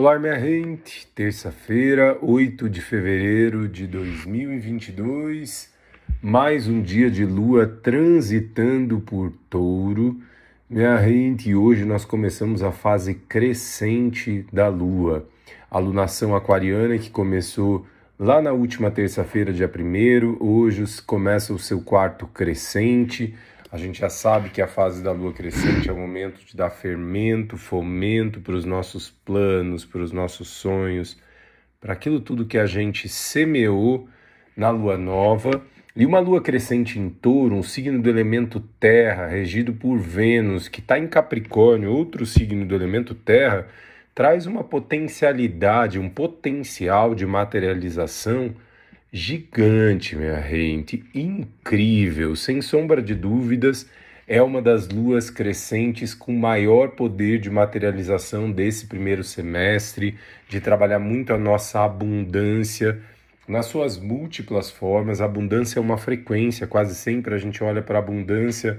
Olá, minha gente. Terça-feira, 8 de fevereiro de 2022, mais um dia de lua transitando por touro. Minha gente, hoje nós começamos a fase crescente da lua. A lunação aquariana que começou lá na última terça-feira, dia 1, hoje começa o seu quarto crescente a gente já sabe que a fase da lua crescente é o momento de dar fermento, fomento para os nossos planos, para os nossos sonhos, para aquilo tudo que a gente semeou na lua nova. E uma lua crescente em touro, um signo do elemento terra, regido por Vênus, que está em Capricórnio, outro signo do elemento terra, traz uma potencialidade, um potencial de materialização gigante, minha gente, incrível, sem sombra de dúvidas, é uma das luas crescentes com maior poder de materialização desse primeiro semestre, de trabalhar muito a nossa abundância nas suas múltiplas formas. A abundância é uma frequência, quase sempre a gente olha para a abundância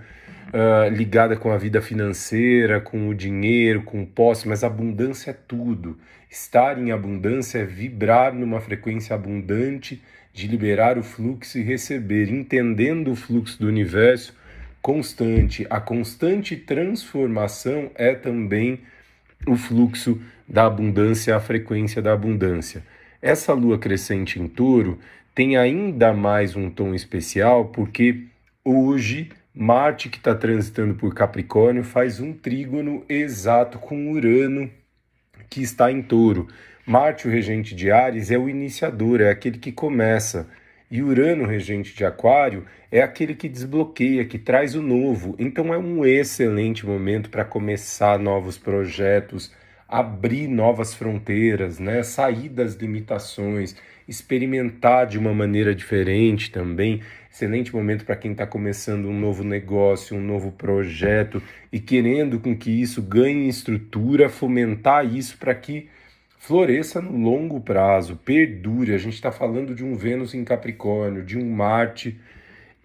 uh, ligada com a vida financeira, com o dinheiro, com o posse, mas abundância é tudo. Estar em abundância é vibrar numa frequência abundante de liberar o fluxo e receber, entendendo o fluxo do universo constante. A constante transformação é também o fluxo da abundância, a frequência da abundância. Essa lua crescente em touro tem ainda mais um tom especial porque hoje Marte, que está transitando por Capricórnio, faz um trígono exato com Urano, que está em touro. Marte, o regente de Ares, é o iniciador, é aquele que começa. E Urano, regente de Aquário, é aquele que desbloqueia, que traz o novo. Então é um excelente momento para começar novos projetos, abrir novas fronteiras, né? sair das limitações, experimentar de uma maneira diferente também. Excelente momento para quem está começando um novo negócio, um novo projeto e querendo com que isso ganhe estrutura, fomentar isso para que floresça no longo prazo, perdure. A gente está falando de um Vênus em Capricórnio, de um Marte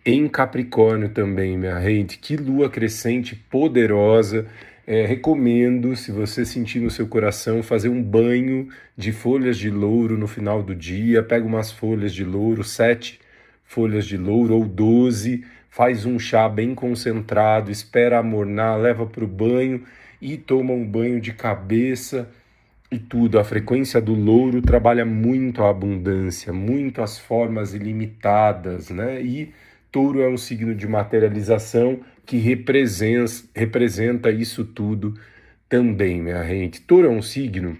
em Capricórnio também, minha gente. Que lua crescente poderosa. É, recomendo, se você sentir no seu coração, fazer um banho de folhas de louro no final do dia. Pega umas folhas de louro, sete folhas de louro ou doze, faz um chá bem concentrado, espera amornar, leva para o banho e toma um banho de cabeça e tudo. A frequência do louro trabalha muito a abundância, muito as formas ilimitadas, né? E touro é um signo de materialização que representa, isso tudo também, minha gente. Touro é um signo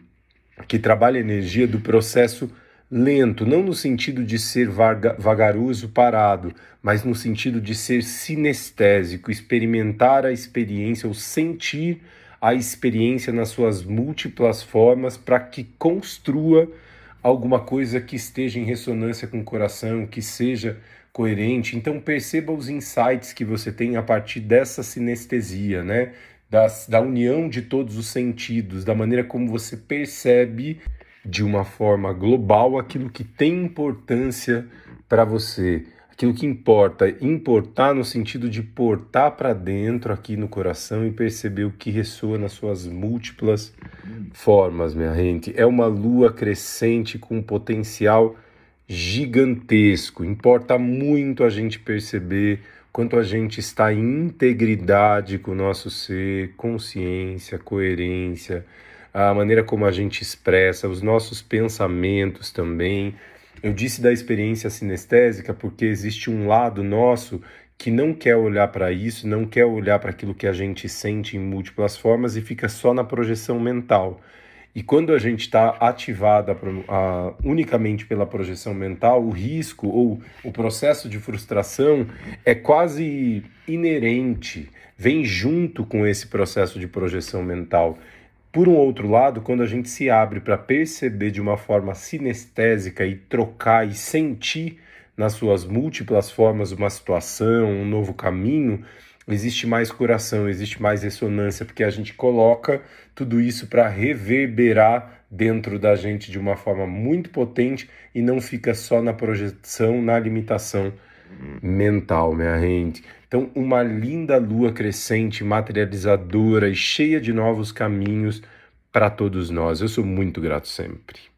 que trabalha a energia do processo lento, não no sentido de ser vaga, vagaroso, parado, mas no sentido de ser sinestésico, experimentar a experiência ou sentir a experiência nas suas múltiplas formas para que construa alguma coisa que esteja em ressonância com o coração, que seja coerente. Então perceba os insights que você tem a partir dessa sinestesia, né? Das, da união de todos os sentidos, da maneira como você percebe de uma forma global aquilo que tem importância para você aquilo que importa, importar no sentido de portar para dentro aqui no coração e perceber o que ressoa nas suas múltiplas formas, minha gente. É uma lua crescente com um potencial gigantesco. Importa muito a gente perceber quanto a gente está em integridade com o nosso ser, consciência, coerência, a maneira como a gente expressa, os nossos pensamentos também eu disse da experiência sinestésica porque existe um lado nosso que não quer olhar para isso, não quer olhar para aquilo que a gente sente em múltiplas formas e fica só na projeção mental. E quando a gente está ativada unicamente pela projeção mental, o risco ou o processo de frustração é quase inerente, vem junto com esse processo de projeção mental. Por um outro lado, quando a gente se abre para perceber de uma forma sinestésica e trocar e sentir nas suas múltiplas formas uma situação, um novo caminho, existe mais coração, existe mais ressonância, porque a gente coloca tudo isso para reverberar dentro da gente de uma forma muito potente e não fica só na projeção, na limitação mental, minha gente. Então, uma linda lua crescente, materializadora e cheia de novos caminhos para todos nós. Eu sou muito grato sempre.